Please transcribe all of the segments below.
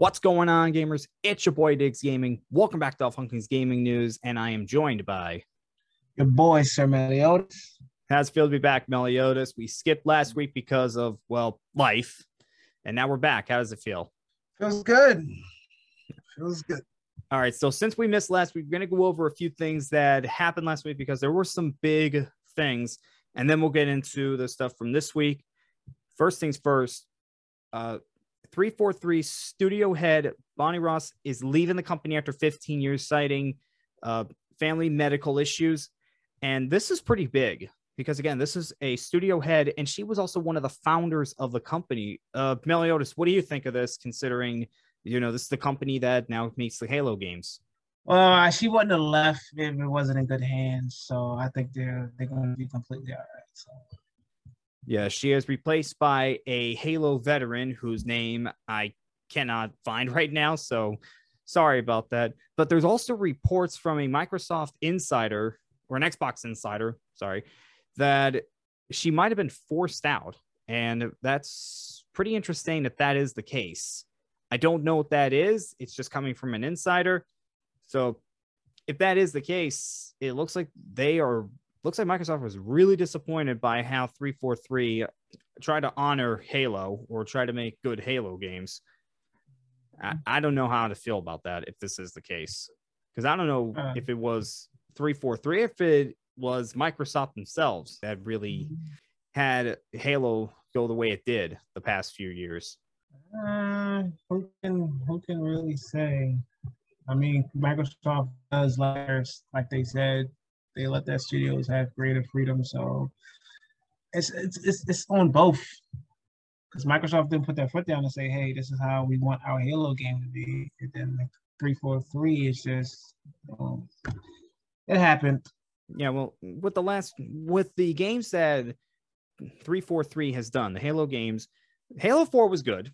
What's going on, gamers? It's your boy Diggs Gaming. Welcome back to Elf Hunkins Gaming News, and I am joined by your boy Sir Meliodas. How's it feel to be back, Meliodas? We skipped last week because of well, life, and now we're back. How does it feel? Feels good. Feels good. All right. So since we missed last week, we're gonna go over a few things that happened last week because there were some big things, and then we'll get into the stuff from this week. First things first. Uh, 343 studio head Bonnie Ross is leaving the company after 15 years, citing uh, family medical issues. And this is pretty big because, again, this is a studio head, and she was also one of the founders of the company. Uh, what do you think of this, considering, you know, this is the company that now makes the Halo games? Well, she wouldn't have left if it wasn't in good hands. So I think they're they're going to be completely all right. So. Yeah, she is replaced by a Halo veteran whose name I cannot find right now. So sorry about that. But there's also reports from a Microsoft insider or an Xbox insider, sorry, that she might have been forced out. And that's pretty interesting that that is the case. I don't know what that is. It's just coming from an insider. So if that is the case, it looks like they are looks like Microsoft was really disappointed by how 343 tried to honor Halo or try to make good Halo games. I, I don't know how to feel about that if this is the case. Because I don't know uh, if it was 343, if it was Microsoft themselves that really had Halo go the way it did the past few years. Uh, who can who can really say? I mean, Microsoft does like like they said they let their studios have greater freedom. So it's it's it's, it's on both. Because Microsoft didn't put their foot down and say, "Hey, this is how we want our Halo game to be." And then like three four three is just um, it happened. Yeah, well, with the last with the games that three four three has done, the Halo games, Halo four was good.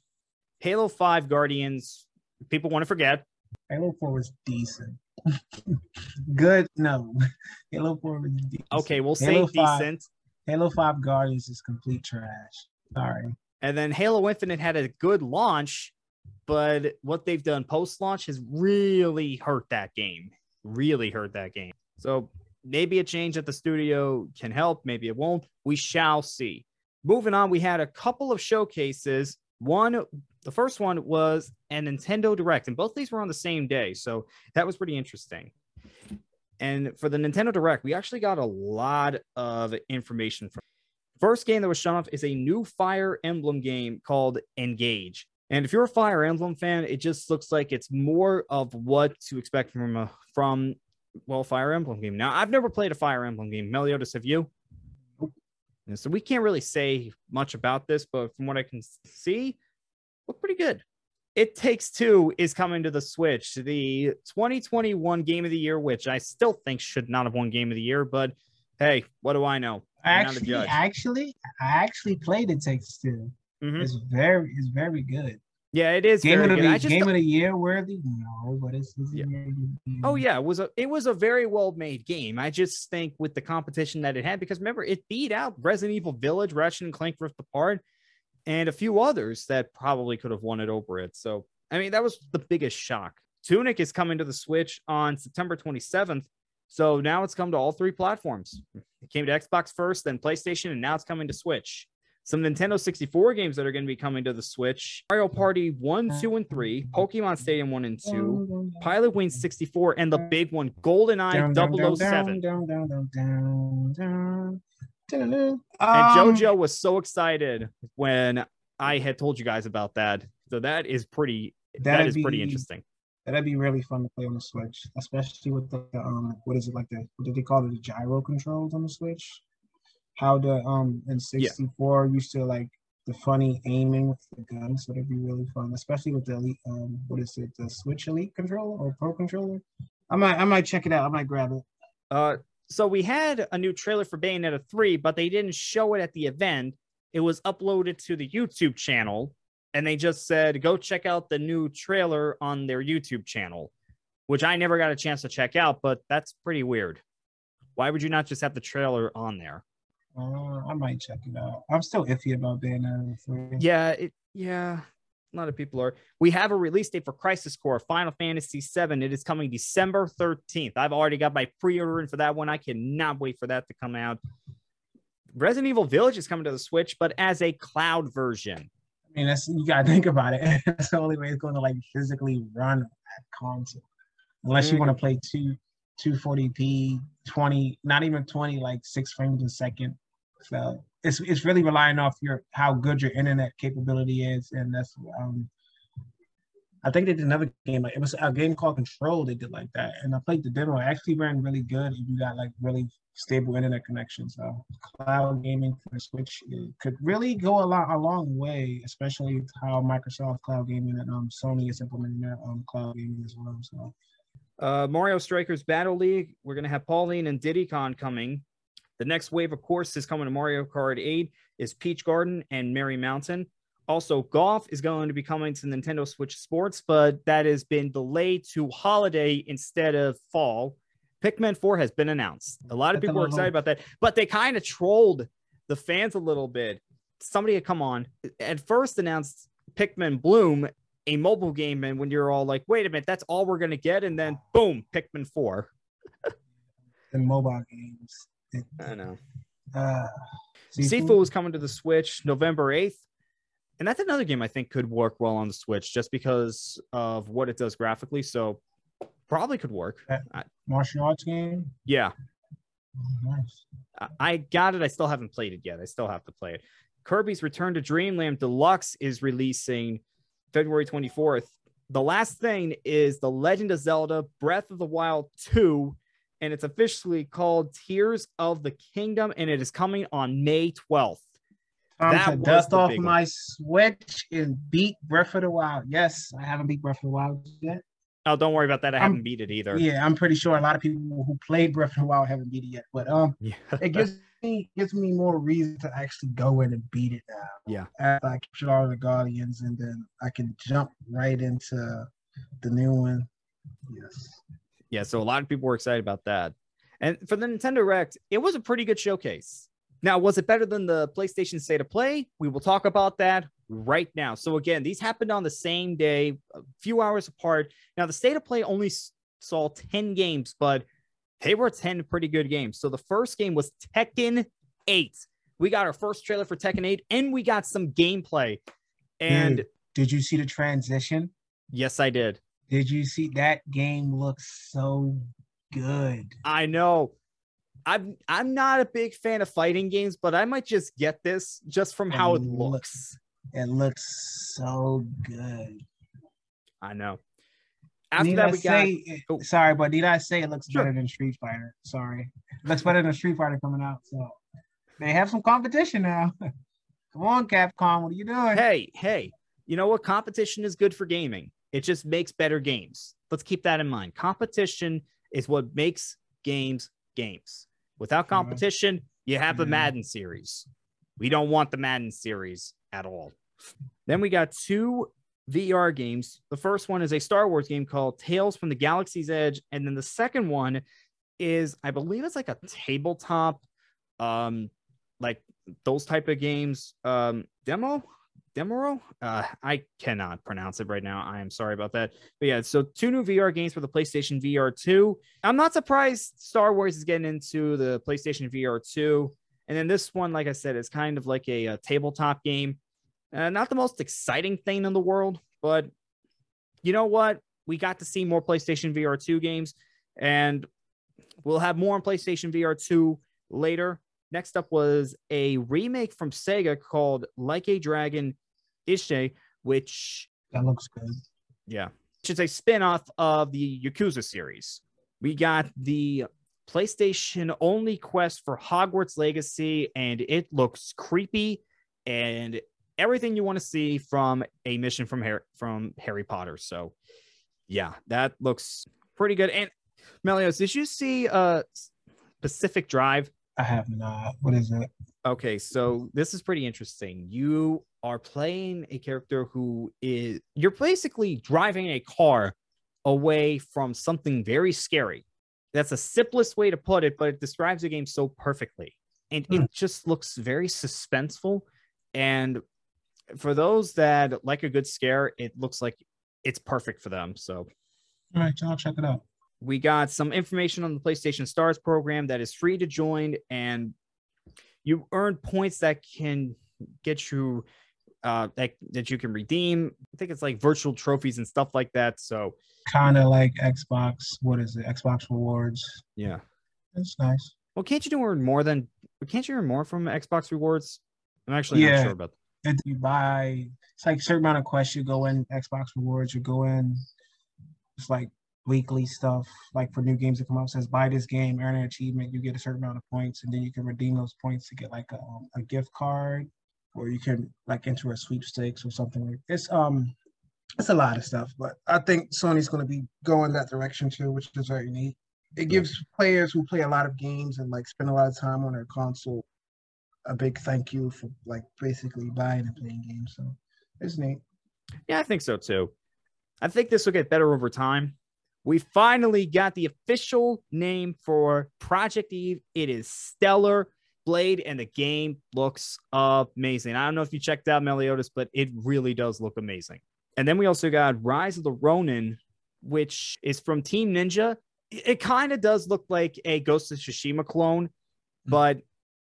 Halo five Guardians, people want to forget. Halo four was decent. Good. No. Halo 4 was decent. Okay, we'll Halo say 5, decent. Halo 5 Guardians is complete trash. Sorry. And then Halo Infinite had a good launch, but what they've done post launch has really hurt that game. Really hurt that game. So maybe a change at the studio can help. Maybe it won't. We shall see. Moving on, we had a couple of showcases. One the first one was a Nintendo Direct, and both these were on the same day. So that was pretty interesting. And for the Nintendo Direct, we actually got a lot of information from. First game that was shown off is a new Fire Emblem game called Engage. And if you're a Fire Emblem fan, it just looks like it's more of what to expect from a from well Fire Emblem game. Now, I've never played a Fire Emblem game. Meliodas, have you? And so we can't really say much about this, but from what I can see, look pretty good. It Takes Two is coming to the Switch, the 2021 Game of the Year, which I still think should not have won Game of the Year, but hey, what do I know? I'm actually, actually, I actually played It Takes 2 mm-hmm. It's very, it's very good. Yeah, it is game of the, game of the year worthy. No, but it's, it's yeah. oh yeah, it was a it was a very well made game. I just think with the competition that it had, because remember it beat out Resident Evil Village, Ratchet and Clank Rift Apart, and a few others that probably could have won it over it. So, I mean, that was the biggest shock. Tunic is coming to the Switch on September 27th. So now it's come to all three platforms. It came to Xbox first, then PlayStation, and now it's coming to Switch. Some Nintendo 64 games that are going to be coming to the Switch Mario Party 1, 2, and 3, Pokemon Stadium 1 and 2, Pilotwings 64, and the big one, GoldenEye 007. And um, JoJo was so excited when I had told you guys about that. So that is pretty. That is be, pretty interesting. That'd be really fun to play on the Switch, especially with the um. What is it like the? What did they call it? The gyro controls on the Switch. How the um in '64 yeah. used to like the funny aiming with the gun, so that'd be really fun, especially with the elite. Um, what is it? The Switch Elite controller or Pro controller? I might I might check it out. I might grab it. Uh, so we had a new trailer for Bayonetta 3, but they didn't show it at the event. It was uploaded to the YouTube channel, and they just said, go check out the new trailer on their YouTube channel, which I never got a chance to check out, but that's pretty weird. Why would you not just have the trailer on there? Uh, I might check it out. I'm still iffy about Bayonetta 3. Yeah, it, yeah. A lot of people are. We have a release date for Crisis Core Final Fantasy VII. It is coming December 13th. I've already got my pre order in for that one. I cannot wait for that to come out. Resident Evil Village is coming to the Switch, but as a cloud version. I mean, that's you gotta think about it. that's the only way it's going to like physically run that console, unless you mm-hmm. want to play two 240p, 20, not even 20, like six frames a second. So it's it's really relying off your how good your internet capability is, and that's um. I think they did another game. Like it was a game called Control. They did like that, and I played the demo. It actually ran really good if you got like really stable internet connection. So cloud gaming for Switch could really go a lot a long way, especially how Microsoft cloud gaming and um, Sony is implementing their um, cloud gaming as well. So uh, Mario Strikers Battle League. We're gonna have Pauline and Diddy Kong coming. The next wave, of course, is coming to Mario Kart 8 is Peach Garden and Merry Mountain. Also, golf is going to be coming to Nintendo Switch Sports, but that has been delayed to holiday instead of fall. Pikmin 4 has been announced. A lot of people were excited about that, but they kind of trolled the fans a little bit. Somebody had come on at first announced Pikmin Bloom, a mobile game, and when you're all like, wait a minute, that's all we're going to get. And then boom, Pikmin 4. the mobile games. I know. Uh, Sifu is coming to the Switch November 8th. And that's another game I think could work well on the Switch just because of what it does graphically. So probably could work. martial arts game? Yeah. Oh, nice. I got it. I still haven't played it yet. I still have to play it. Kirby's Return to Dreamland Deluxe is releasing February 24th. The last thing is The Legend of Zelda Breath of the Wild 2 and it's officially called Tears of the Kingdom, and it is coming on May 12th. Time that to dust off my one. Switch and beat Breath of the Wild. Yes, I haven't beat Breath of the Wild yet. Oh, don't worry about that. I I'm, haven't beat it either. Yeah, I'm pretty sure a lot of people who played Breath of the Wild haven't beat it yet. But um, yeah. it gives me gives me more reason to actually go in and beat it now. Yeah. After I capture all the Guardians, and then I can jump right into the new one. Yes yeah, so a lot of people were excited about that. And for the Nintendo Direct, it was a pretty good showcase. Now, was it better than the PlayStation State of Play? We will talk about that right now. So again, these happened on the same day, a few hours apart. Now, the State of Play only saw 10 games, but they were 10 pretty good games. So the first game was Tekken 8. We got our first trailer for Tekken 8 and we got some gameplay. And Dude, did you see the transition? Yes, I did. Did you see that game looks so good? I know. I'm I'm not a big fan of fighting games, but I might just get this just from how it, it looks. It looks so good. I know. After need that, I we say, got. Oh. Sorry, but did I say it looks sure. better than Street Fighter? Sorry, it looks better than Street Fighter coming out. So they have some competition now. Come on, Capcom, what are you doing? Hey, hey, you know what? Competition is good for gaming. It just makes better games. Let's keep that in mind. Competition is what makes games games. Without competition, you have the Madden series. We don't want the Madden series at all. Then we got two VR games. The first one is a Star Wars game called Tales from the Galaxy's Edge, and then the second one is I believe it's like a tabletop um like those type of games um demo Demoro. Uh, I cannot pronounce it right now. I am sorry about that. But yeah, so two new VR games for the PlayStation VR 2. I'm not surprised Star Wars is getting into the PlayStation VR 2. And then this one, like I said, is kind of like a, a tabletop game. Uh, not the most exciting thing in the world, but you know what? We got to see more PlayStation VR 2 games, and we'll have more on PlayStation VR 2 later. Next up was a remake from Sega called Like a Dragon Ishin, which that looks good. Yeah, which is a spin-off of the Yakuza series. We got the PlayStation only quest for Hogwarts Legacy, and it looks creepy and everything you want to see from a mission from Harry from Harry Potter. So yeah, that looks pretty good. And Melios, did you see uh Pacific Drive? I have not. What is it? Okay, so this is pretty interesting. You are playing a character who is you're basically driving a car away from something very scary. That's the simplest way to put it, but it describes the game so perfectly. And it hmm. just looks very suspenseful. And for those that like a good scare, it looks like it's perfect for them. So All right, I'll check it out. we got some information on the PlayStation Stars program that is free to join, and you earn points that can get you uh that, that you can redeem. I think it's like virtual trophies and stuff like that. So Kind of like Xbox. What is it? Xbox Rewards. yeah. That's nice. Well, can't you do earn more than can't you earn more from Xbox rewards? I'm actually not sure about that. If you buy. It's like a certain amount of quests. You go in Xbox Rewards. You go in. It's like weekly stuff. Like for new games that come out, says buy this game, earn an achievement. You get a certain amount of points, and then you can redeem those points to get like a, um, a gift card, or you can like enter a sweepstakes or something like. It's um, it's a lot of stuff, but I think Sony's going to be going that direction too, which is very neat. It gives players who play a lot of games and like spend a lot of time on their console a big thank you for like basically buying and playing games. So it's neat. Yeah, I think so too. I think this will get better over time. We finally got the official name for Project Eve. It is Stellar Blade, and the game looks amazing. I don't know if you checked out Meliodas, but it really does look amazing. And then we also got Rise of the Ronin, which is from Team Ninja. It, kind of does look like a Ghost of Tsushima clone, hmm. but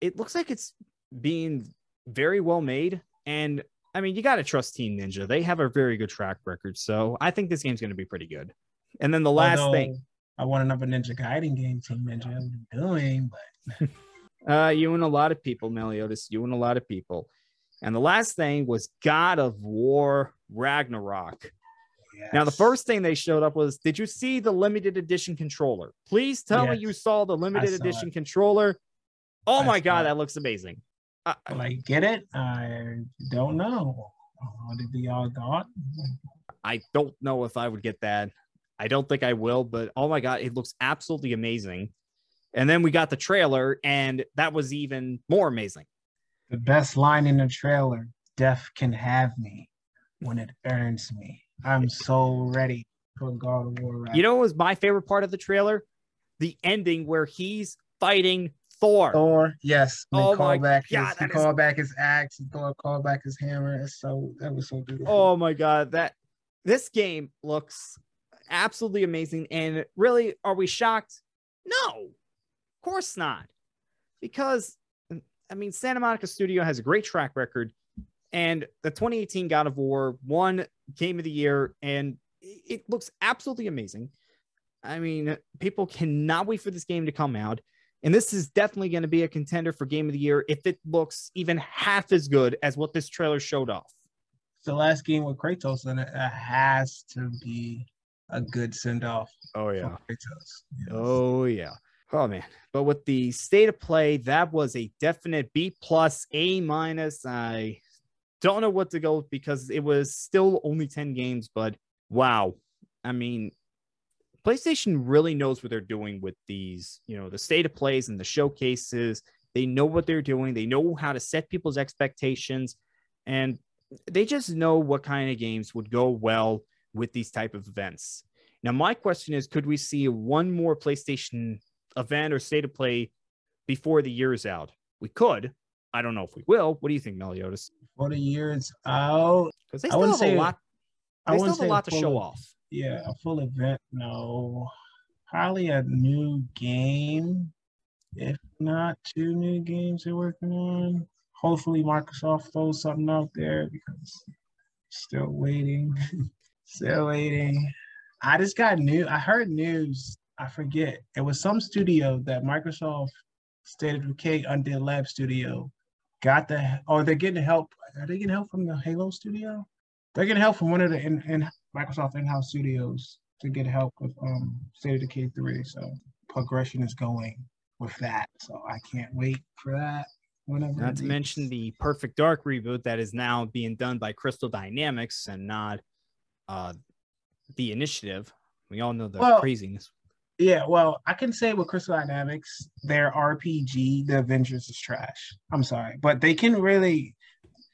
it looks like it's being very well made. And I mean, you got to trust Team Ninja. They have a very good track record. So I think this game's going to be pretty good. And then the last Although thing, I want another Ninja Gaiden game, Team Ninja. What are you doing? But uh, you and a lot of people, Meliodas, you and a lot of people. And the last thing was God of War Ragnarok. Now, the first thing they showed up was Did you see the limited edition controller? Please tell me you saw the limited saw edition controller. Oh I my God, it. that looks amazing. Uh, like get it? I don't know. What did we all got? I don't know if I would get that. I don't think I will, but oh my God, it looks absolutely amazing. And then we got the trailer, and that was even more amazing. The best line in the trailer: "Death can have me when it earns me." I'm so ready for God of War. You know what was my favorite part of the trailer? The ending where he's fighting Thor. Thor, yes. And they Oh call my back his, God, he that is- called back his axe, and Thor called back his hammer. It's so that was so beautiful. Oh my god, that this game looks absolutely amazing. And really, are we shocked? No, of course not. Because I mean, Santa Monica Studio has a great track record, and the 2018 God of War won Game of the Year, and it looks absolutely amazing. I mean, people cannot wait for this game to come out. And this is definitely going to be a contender for Game of the Year if it looks even half as good as what this trailer showed off. The last game with Kratos it. It has to be a good send off Oh yeah. Yes. Oh yeah. Oh man. But with the state of play, that was a definite B plus, A minus. I don't know what to go with because it was still only 10 games, but wow. I mean, PlayStation really knows what they're doing with these, you know, the state of plays and the showcases. They know what they're doing. They know how to set people's expectations and they just know what kind of games would go well with these type of events. Now, my question is, could we see one more PlayStation event or state of play before the year is out? We could. I don't know if we will. What do you think, Meliodas? For the years out, Because they still have a say- lot. I They still have a lot to show of- off. Yeah, a full event. No, probably a new game. If not, two new games they're working on. Hopefully, Microsoft throws something out there because still waiting, still waiting. I just got new. I heard news. I forget. It was some studio that Microsoft stated of Decay Undead Lab Studio got the. Or they're getting help. Are they getting help from the Halo studio? They're getting help from one of the in, in Microsoft in-house studios to get help with um State of Decay 3. So progression is going with that. So I can't wait for that. Whenever Not to mention the Perfect Dark reboot that is now being done by Crystal Dynamics and not uh, the Initiative. We all know the Well, craziness. Yeah, well, I can say with Crystal Dynamics, their RPG, The Avengers is trash. I'm sorry, but they can really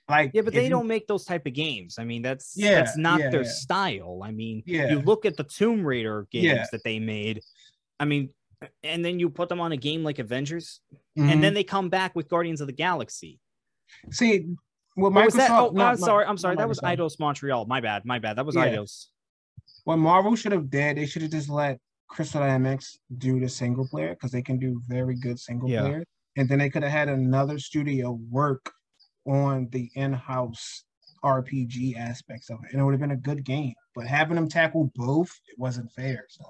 like. Yeah, but they you- don't make those type of games. I mean, that's Yeah, that's not yeah, their yeah. style. I mean, Yeah. you look at the Tomb Raider games Yeah. that they made. I mean, and then you put them on a game like Avengers, Mhm. and then they come back with Guardians of the Galaxy. see Well, What was that? Microsoft- Oh, not- I'm sorry. I'm sorry. That was Eidos Montreal. My bad. My bad. That was Yeah. Eidos. What Marvel should have did, they should have just let Crystal Dynamics do the single player because they can do very good single Yeah. player, and then they could have had another studio work on the in-house RPG aspects of it, and it would have been a good game. But having them tackle both, it wasn't fair. So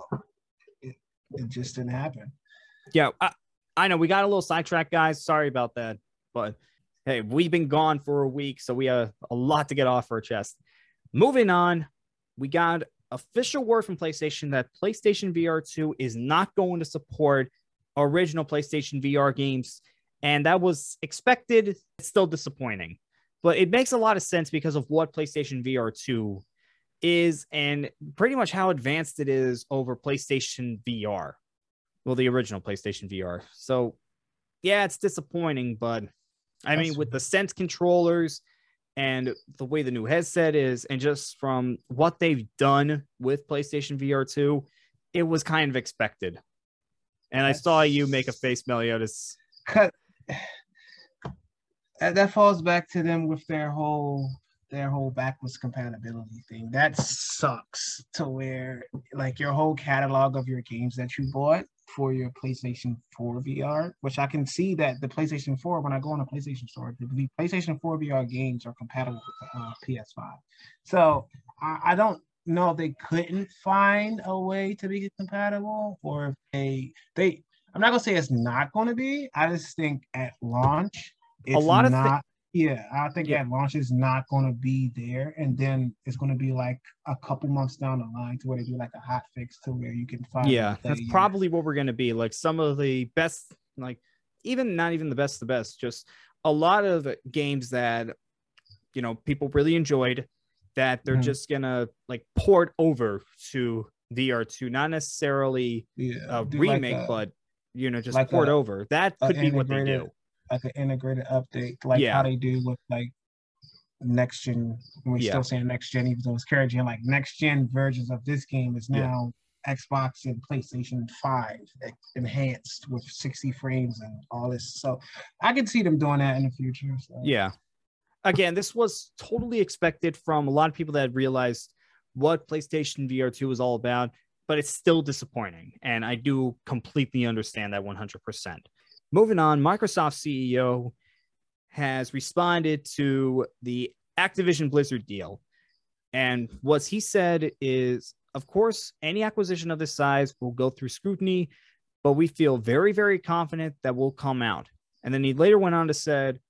it, it just didn't happen. Yeah, I, I know we got a little sidetracked, guys. Sorry about that, but hey, we've been gone for a week, so we have a lot to get off our chest. Moving on, we got official word from PlayStation that PlayStation VR 2 is not going to support original PlayStation VR games, and that was expected. It's still disappointing, but it makes a lot of sense because of what PlayStation VR 2 is and pretty much how advanced it is over PlayStation VR well the original playstation vr so yeah it's disappointing but i mean with the sense controllers and the way the new headset is and just from what they've done with playstation vr 2 it was kind of expected and i saw you make a face meliodas that falls back to them with their whole their whole backwards compatibility thing. That sucks to where like your whole catalog of your games that you bought for your PlayStation 4 VR, which I can see that the PlayStation 4, when I go on a PlayStation store, the PlayStation 4 VR games are compatible with the uh, PS5. So I, I don't know if they couldn't find a way to be compatible or if they they I'm not gonna say it's not gonna be. I just think at launch, it's lot of not. Yeah, I think Yeah. at launch is not gonna be there, and then it's gonna be like a couple months down the line to where they do like a hot fix to where you can find. yeah that's probably what we're going to be like some of the best like even not even the best of the best just a lot of games that you know people really enjoyed that they're Mhm. just gonna like port over to VR2 not necessarily yeah, a do like remake a- but you know just like port a- over that could be what they do like an integrated update, like Yeah. how they do with like next gen. We're Yeah. still saying next gen, even though it's current gen. Like next gen versions of this game is Yeah. now Xbox and PlayStation Five enhanced with 60 frames and all this. So I can see them doing that in the future. So. Yeah. Again, this was totally expected from a lot of people that realized what PlayStation VR 2 was all about, but it's still disappointing. And I do completely understand that 100%. Moving on, Microsoft CEO has responded to the Activision Blizzard deal. And what he said is, of course, any acquisition of this size will go through scrutiny, but we feel very, very confident that we'll come out. And then he later went on to said,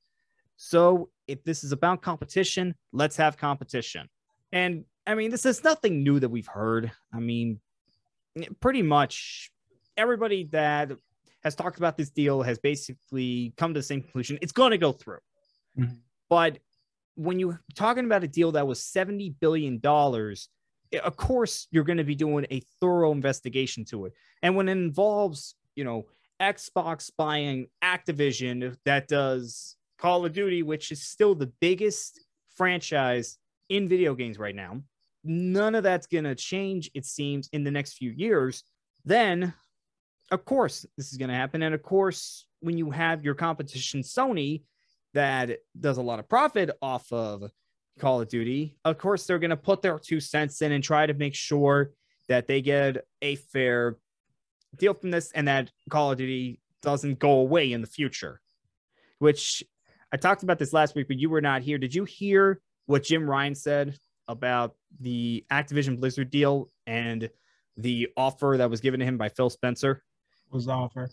so if this is about competition, let's have competition. And I mean, this is nothing new that we've heard. I mean, pretty much everybody that has talked about this deal has basically come to the same conclusion. It's going to go through. Mhm. But when you're talking about a deal that was $70 billion, of course, you're going to be doing a thorough investigation to it. And when it involves, you know, Xbox buying Activision that does Call of Duty, which is still the biggest franchise in video games right now, none of that's going to change, it seems, in the next few years. Then, of course, this is going to happen. And of course, when you have your competition, Sony, that does a lot of profit off of Call of Duty, of course, they're going to put their two cents in and try to make sure that they get a fair deal from this and that Call of Duty doesn't go away in the future. Which I talked about this last week, but you were not here. Did you hear what Jim Ryan said about the Activision Blizzard deal and the offer that was given to him by Phil Spencer? Was offered.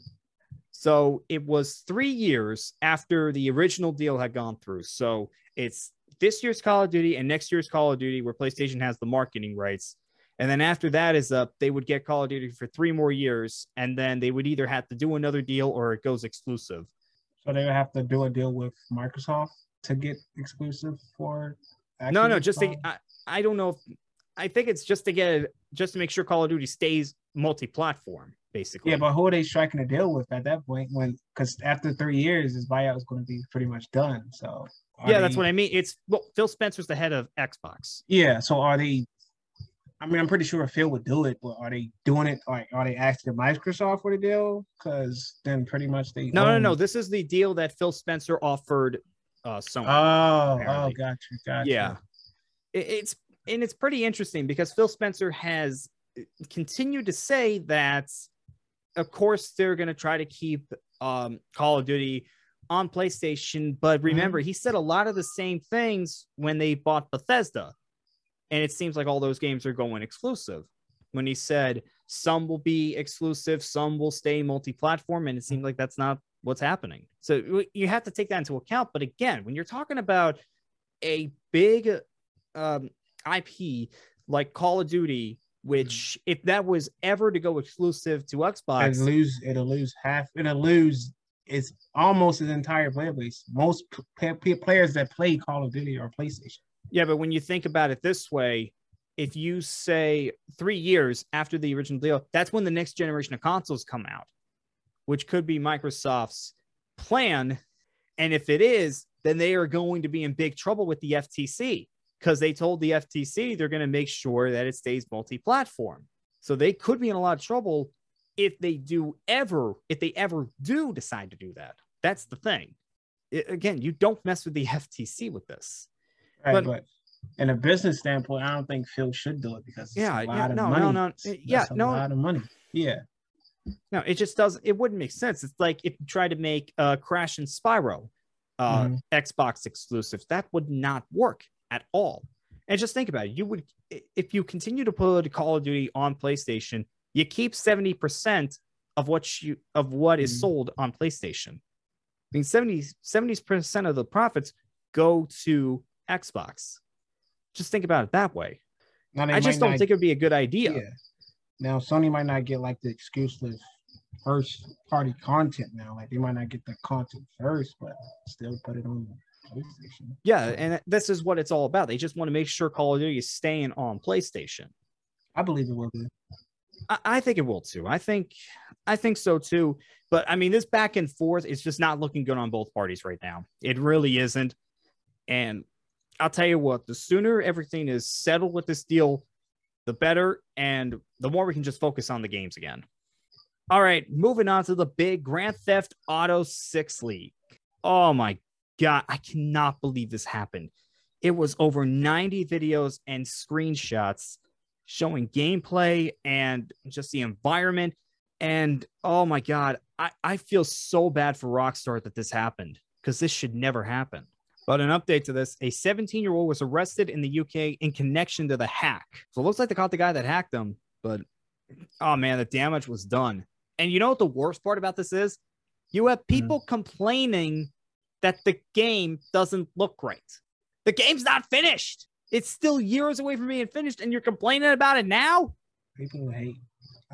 So it was three years after the original deal had gone through. So it's this year's Call of Duty and next year's Call of Duty, where PlayStation has the marketing rights. And then after that is up, they would get Call of Duty for three more years. And then they would either have to do another deal or it goes exclusive. So they would have to do a deal with Microsoft to get exclusive for. No, no, just to, I, I don't know if I think it's just to get just to make sure Call of Duty stays multi-platform, basically. Yeah, but who are they striking a deal with at that point? When because after three years, his buyout is going to be pretty much done. So yeah, that's what I mean. It's well, Phil Spencer's the head of Xbox. Yeah, so are they? I mean, I'm pretty sure Phil would do it, but are they doing it? Like, are they asking Microsoft for the deal? Because then pretty much they No, no, own- no. This is the deal that Phil Spencer offered uh, Sony. Oh, apparently. oh, gotcha, gotcha. Yeah, It- it's and it's pretty interesting because Phil Spencer has continued to say that, of course, they're going to try to keep um, Call of Duty on PlayStation. But remember, he said a lot of the same things when they bought Bethesda, and it seems like all those games are going exclusive. When he said some will be exclusive, some will stay multi-platform, and it seems like that's not what's happening. So you have to take that into account. But again, when you're talking about a big um, IP like Call of Duty, which if that was ever to go exclusive to Xbox, It'll lose. It'll lose half. It'll lose. It's almost its entire player base. Most p- players that play Call of Duty are PlayStation. yeah, but when you think about it this way, if you say three years after the original deal, that's when the next generation of consoles come out, which could be Microsoft's plan. And if it is, then they are going to be in big trouble with the FTC because they told the FTC they're going to make sure that it stays multi platform. So they could be in a lot of trouble if they do ever, if they ever do decide to do that. That's the thing. I- again, you don't mess with the FTC with this. Right, But- but, in a business standpoint, I don't think Phil should do it because it's Yeah, a lot yeah, no, no, money. no, That's yeah, a no. lot of money. Yeah, No, it just doesn't. It wouldn't make sense. It's like if you try to make uh, Crash and Spyro uh, Mhm. Xbox exclusives, that would not work at all. And just think about it. You would, if you continue to put a Call of Duty on PlayStation, you keep seventy percent of what you of what is Mhm. sold on PlayStation. I mean, 70 percent of the profits go to Xbox. Just think about it that way. now I just don't not- think it would be a good idea. Yeah. Now Sony might not get like the exclusive first party content now. Like they might not get the content first, but still put it on PlayStation. Yeah, and this is what it's all about. They just want to make sure Call of Duty is staying on PlayStation. I believe it will be. I, I think it will too. I think I think so too. But I mean, this back and forth is just not looking good on both parties right now. It really isn't. And I'll tell you what, the sooner everything is settled with this deal, the better, and the more we can just focus on the games again. All right, moving on to the big Grand Theft Auto 6 league. Oh my god, I cannot believe this happened. It was over 90 videos and screenshots showing gameplay and just the environment. And oh my God, I, I feel so bad for Rockstar that this happened because this should never happen. But an update to this a 17 year old was arrested in the UK in connection to the hack. So it looks like they caught the guy that hacked them, but oh man, the damage was done. And you know what the worst part about this is? You have mm-hmm. people complaining that the game doesn't look right. The game's not finished. It's still years away from being finished, and you're complaining about it now? People hate.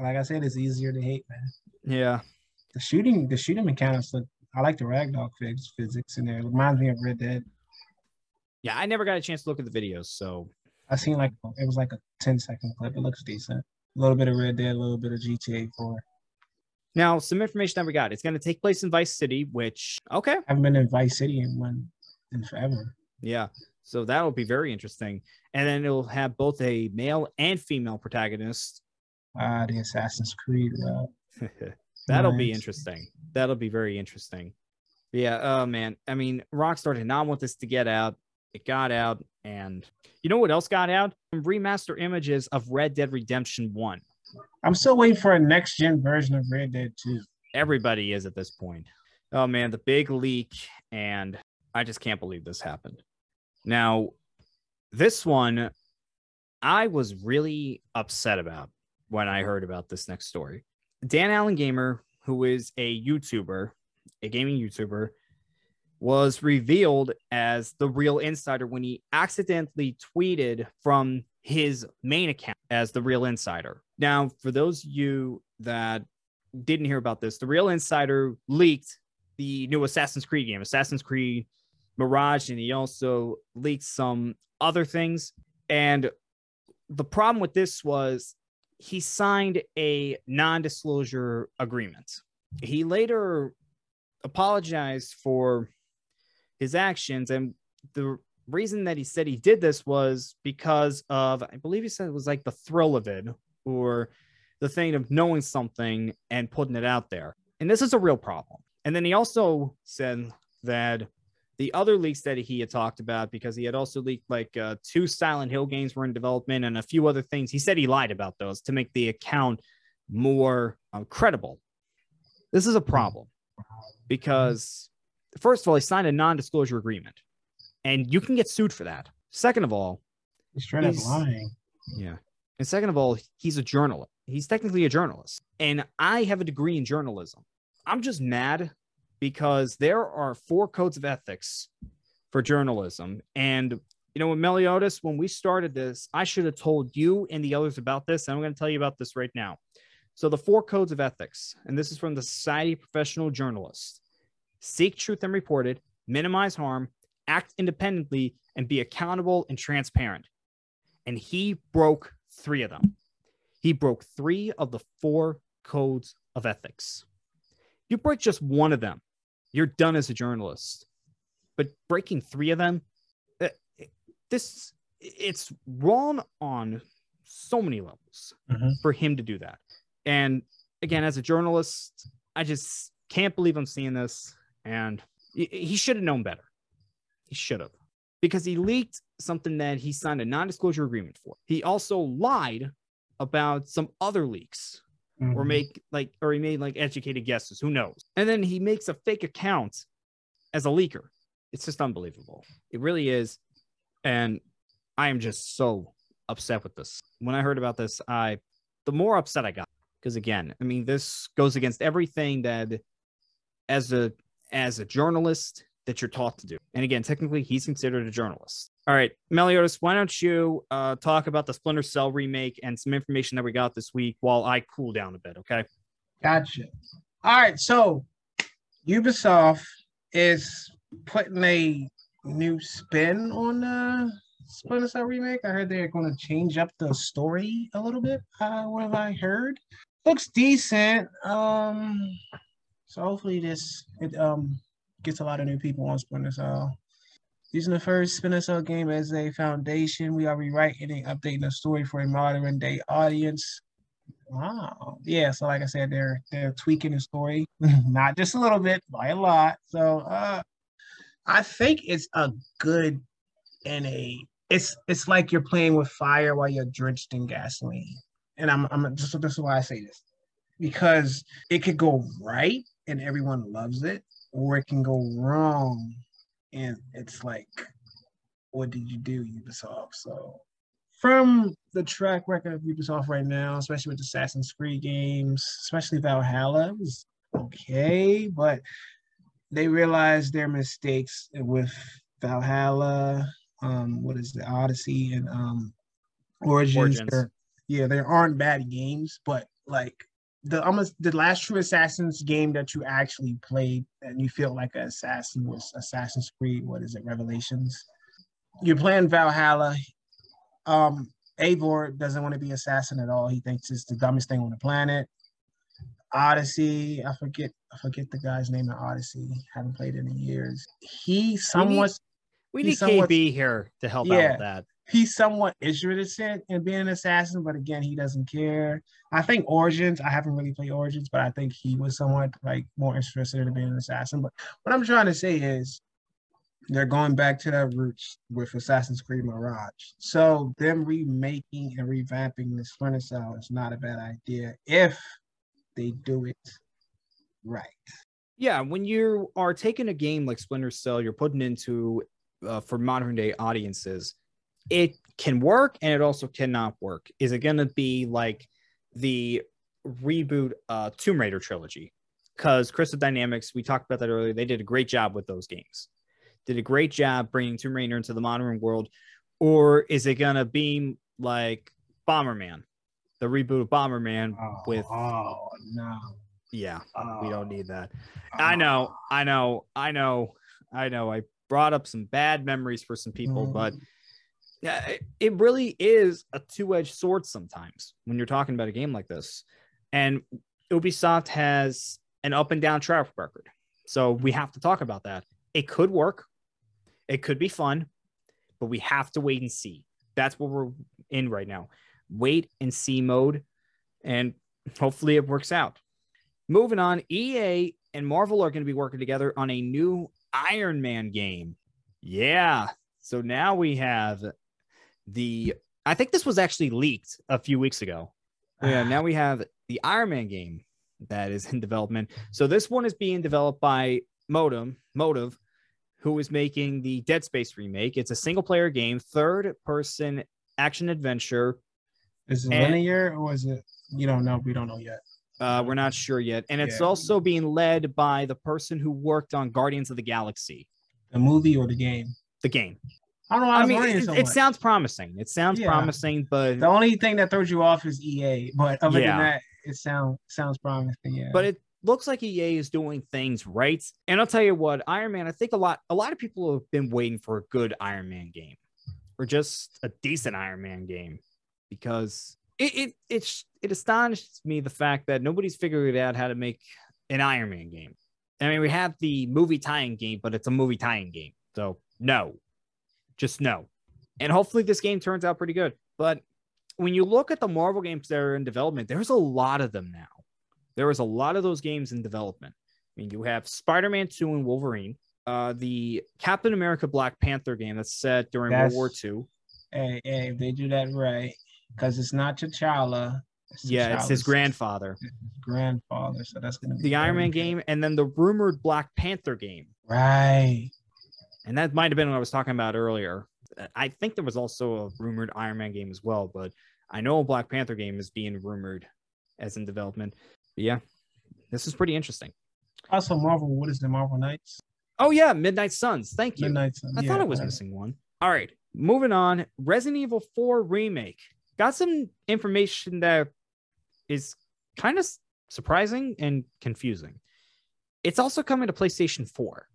Like I said, it's easier to hate, man. Yeah. The shooting, the shooting mechanics look. I like the ragdoll phys- physics in there. It reminds me of Red Dead. Yeah, I never got a chance to look at the videos, so I seen like it was like a 10 second clip. It looks decent. A little bit of Red Dead, a little bit of GTA 4. Now some information that we got. It's going to take place in Vice City, which okay, I haven't been in Vice City in one in forever. yeah. So that'll be very interesting. And then it'll have both a male and female protagonist. Ah, the Assassin's Creed route. That'll be interesting. That'll be very interesting. Yeah, oh man. I mean, Rockstar did not want this to get out. It got out, and you know what else got out? Remaster images of Red Dead Redemption 1. I'm still waiting for a next gen version of Red Dead 2. Everybody is at this point. Oh man, the big leak, and I just can't believe this happened. Now, this one, I was really upset about when I heard about this next story. Dan Allen Gamer, who is a YouTuber, a gaming YouTuber, was revealed as the real insider when he accidentally tweeted from his main account as the real insider. Now, for those of you that didn't hear about this, the real insider leaked the new Assassin's Creed game, Assassin's Creed Mirage, and he also leaked some other things. And the problem with this was he signed a non disclosure agreement. He later apologized for his actions. And the reason that he said he did this was because of, I believe he said it was like the thrill of it or the thing of knowing something and putting it out there. And this is a real problem. And then he also said that the other leaks that he had talked about because he had also leaked like uh, two Silent Hill games were in development and a few other things. He said he lied about those to make the account more um, credible. This is a problem because, first of all, he signed a non disclosure agreement and you can get sued for that. Second of all, He's trying to lying. yeah. And second of all, he's a journalist. He's technically a journalist. And I have a degree in journalism. I'm just mad because there are four codes of ethics for journalism. And, you know, Meliodas, when we started this, I should have told you and the others about this. And I'm going to tell you about this right now. So, the four codes of ethics, and this is from the Society of Professional Journalists seek truth and report it, minimize harm, act independently, and be accountable and transparent and he broke three of them. He broke three of the four codes of ethics. You break just one of them, you're done as a journalist. But breaking three of them, uh, this it's wrong on so many levels Mhm. for him to do that. And again, as a journalist, I just can't believe I'm seeing this. And he should have known better. He should have because he leaked something that he signed a non-disclosure agreement for. He also lied about some other leaks or Mhm. make like or he made like educated guesses, who knows. And then he makes a fake account as a leaker. It's just unbelievable. It really is. And I am just so upset with this. When I heard about this, I the more upset I got because again, I mean this goes against everything that as a as a journalist that you're taught to do. And again, technically, he's considered a journalist. All right, Meliodas, why don't you uh, talk about the Splinter Cell remake and some information that we got this week while I cool down a bit, okay? Gotcha. All right, so Ubisoft is putting a new spin on the Splinter Cell remake. I heard they're going to change up the story a little bit. Uh, what have I heard? Looks decent. Um, so hopefully this it um gets a lot of new people on Splinter Cell. Using the first Splinter Cell game as a foundation, we are rewriting and updating the story for a modern day audience. Wow. Yeah, so like I said, they're they're tweaking the story, not just a little bit, by a lot. So uh I think it's a good and a it's it's like you're playing with fire while you're drenched in gasoline. And I'm I'm just this is why I say this. Because it could go right and everyone loves it, or it can go wrong and it's like, what did you do, Ubisoft? So from the track record of Ubisoft right now, especially with Assassin's Creed games, especially Valhalla, it was okay, but they realized their mistakes with Valhalla, um, what is the Odyssey and um Origins. Origins. Yeah, there aren't bad games, but like the almost the last true Assassin's game that you actually played and you feel like an assassin was Assassin's Creed. What is it, Revelations? You're playing Valhalla. Um, Eivor doesn't want to be assassin at all. He thinks it's the dumbest thing on the planet. Odyssey, I forget, I forget the guy's name in Odyssey. Haven't played it in years. He somewhat We He's need somewhat- KB here to help out with that. He's somewhat interested in being an assassin, but again, he doesn't care. I think Origins, I haven't really played Origins, but I think he was somewhat like more interested in being an assassin. But what I'm trying to say is they're going back to their roots with Assassin's Creed Mirage. So them remaking and revamping the Splinter Cell is not a bad idea if they do it right. Yeah, when you are taking a game like Splinter Cell, you're putting into uh, for modern day audiences, it can work and it also cannot work. Is it going to be like the reboot uh, Tomb Raider trilogy? Because Crystal Dynamics, we talked about that earlier, they did a great job with those games. Did a great job bringing Tomb Raider into the modern world. Or is it going to be like Bomberman, the reboot of Bomberman? Oh, With- oh no. Yeah, Oh, we don't need that. I know, I know, I know, I know. I brought up some bad memories for some people, Mm. but it, it really is a two-edged sword sometimes when you're talking about a game like this. And Ubisoft has an up and down track record. So we have to talk about that. It could work. It could be fun, but we have to wait and see. That's what we're in right now. Wait and see mode. And hopefully it works out. Moving on, EA and Marvel are going to be working together on a new Iron Man game. Yeah. So now we have the I think this was actually leaked a few weeks ago. Yeah, now we have the Iron Man game that is in development. So this one is being developed by Modem, Motive, who is making the Dead Space remake. It's a single player game, third person action adventure. Is it And- linear or is it? You don't know. We don't know yet. Uh, we're not sure yet. And it's Yeah. also being led by the person who worked on Guardians of the Galaxy, The movie or the game? the game. I don't know. why I mean, it, so it sounds promising. It sounds Yeah. promising, but The only thing that throws you off is EA, but other Yeah. than that, it sounds sounds promising. Yeah. but it looks like EA is doing things right. And I'll tell you what, Iron Man, I think a lot a lot of people have been waiting for a good Iron Man game or just a decent Iron Man game because it it it's it astonishes me the fact that nobody's figured out how to make an Iron Man game. I mean, we have the movie tie-in game, but it's a movie tie-in game. So no. Just no. And hopefully this game turns out pretty good. But when you look at the Marvel games that are in development, there's a lot of them now. There is a lot of those games in development. I mean, you have Spider Man 2 and Wolverine, uh, the Captain America Black Panther game that's set during That's- World War II. hey, hey, if they do that right, because it's not T'Challa. It's Yeah, it's his grandfather. grandfather. So that's gonna be The Iron Man game, and then the rumored Black Panther game. Right. And that might have been what I was talking about earlier. Uh, I think there was also a rumored Iron Man game as well, but I know a Black Panther game is being rumored as in development. But yeah, this is pretty interesting. Also, Marvel. What is the Marvel Knights? Oh yeah, Midnight Suns. Thank you. Midnight Suns. I yeah, thought I was whatever. missing one. All right, moving on. Resident Evil 4 remake. Got some information that is kind of surprising and confusing. It's also coming to PlayStation 4,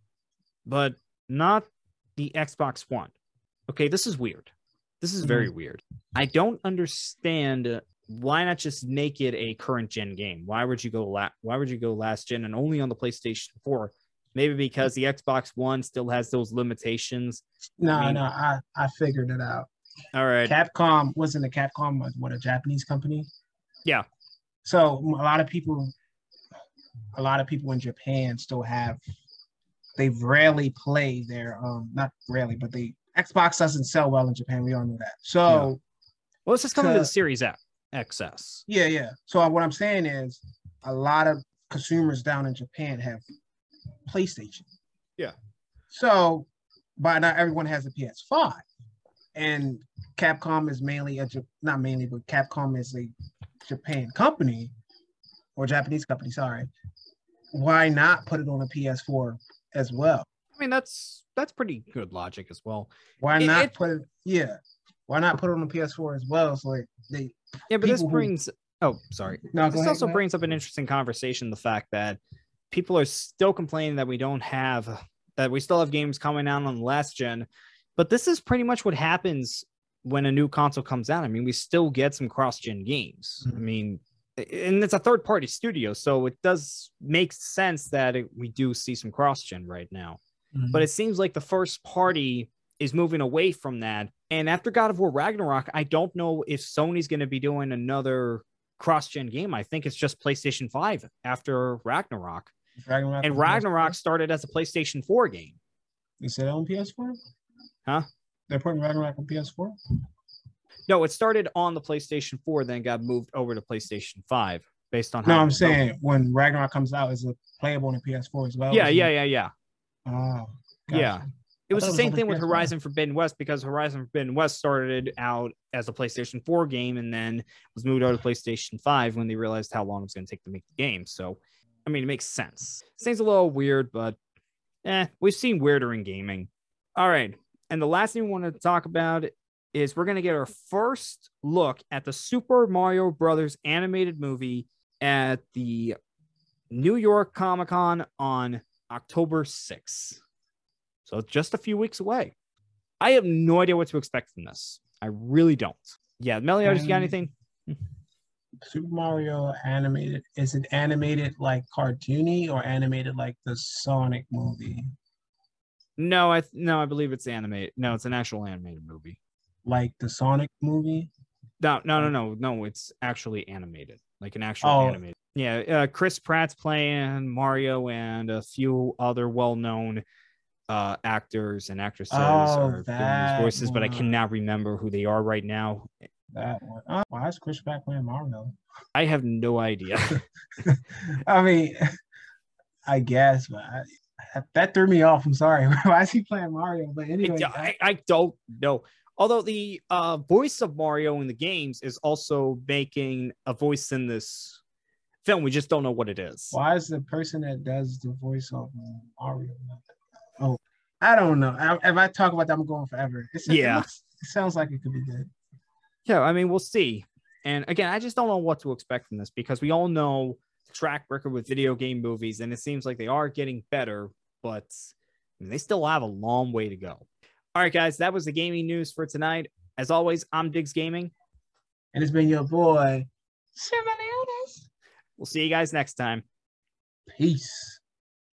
but not the Xbox One. Okay, this is weird. This is very mm-hmm. weird. I don't understand uh, why not just make it a current gen game? Why would you go la- why would you go last gen and only on the PlayStation 4? Maybe because the Xbox One still has those limitations. No, I mean- no, I I figured it out. All right. Capcom wasn't a Capcom was what a Japanese company. Yeah. So a lot of people, a lot of people in Japan still have. They rarely play their um not rarely, but they Xbox doesn't sell well in Japan. We all know that. So Well, it's just coming to the Series X, XS. yeah, yeah. So what I'm saying is, a lot of consumers down in Japan have PlayStation. Yeah. So, but not everyone has a PS5, and Capcom is mainly a not mainly, but Capcom is a Japan company or Japanese company. Sorry. Why not put it on a PS4 as well? I mean, that's that's pretty good logic as well. Why It- not it- put it? Yeah. Why not put it on the PS4 as well? So like they Yeah, but this People who- brings. Oh, sorry. no. This ahead, also brings up an interesting conversation: the fact that people are still complaining that we don't have that we still have games coming out on the last gen, but this is pretty much what happens when a new console comes out. I mean, we still get some cross-gen games. I Mhm. mean, and it's a third-party studio, so it does make sense that it, we do see some cross-gen right now. Mhm. but it seems like the first party is moving away from that. And after God of War Ragnarok, I don't know if Sony's going to be doing another cross gen game. I think it's just PlayStation 5 after Ragnarok. Ragnarok And on PS4? Ragnarok started as a PlayStation 4 game. You said on PS4? Huh? They're putting Ragnarok on PS4? No, it started on the PlayStation 4, then got moved over to PlayStation 5 based on how No, I'm saying when Ragnarok comes out, is it playable on the PS4 as well? Yeah, yeah, yeah, yeah. Oh, Yeah. It was the it was same thing with PS5. Horizon Forbidden West because Horizon Forbidden West started out as a PlayStation 4 game and then was moved over to PlayStation 5 when they realized how long it was going to take to make the game. So, I mean, it makes sense. Seems a little weird, but eh, we've seen weirder in gaming. All right. And the last thing we want to talk about is we're going to get our first look at the Super Mario Brothers animated movie at the New York Comic Con on October 6th. So it's just a few weeks away. I have no idea what to expect from this. I really don't. Yeah, Meliodas, you got Um, anything? Super Mario animated. Is it animated like cartoony or animated like the Sonic movie? No, I no, I believe it's animated. No, it's an actual animated movie. Like the Sonic movie? No, no, no, no, no. It's actually animated, like an actual Oh. animated. Yeah, uh, Chris Pratt's playing Mario and a few other well-known uh actors and actresses Oh, are doing these voices, but I one. cannot remember who they are right now. That one. Oh, why is Chris Pratt playing Mario? I have no idea. I mean, I guess, but I, that threw me off. I'm sorry. Why is he playing Mario? But anyway, I, I don't know. Although the uh, voice of Mario in the games is also making a voice in this film, we just don't know what it is. why is the person that does the voice of Mario? Oh, I don't know. I, if I talk about that, I'm going forever. It's, it Yeah. looks- it sounds like it could be good. Yeah, I mean, we'll see. And again, I just don't know what to expect from this because we all know the track record with video game movies, and it seems like they are getting better, but I mean, they still have a long way to go. All right, guys, that was the gaming news for tonight. As always, I'm Diggs Gaming. And it's been your boy, Silverleonis. We'll see you guys next time. Peace.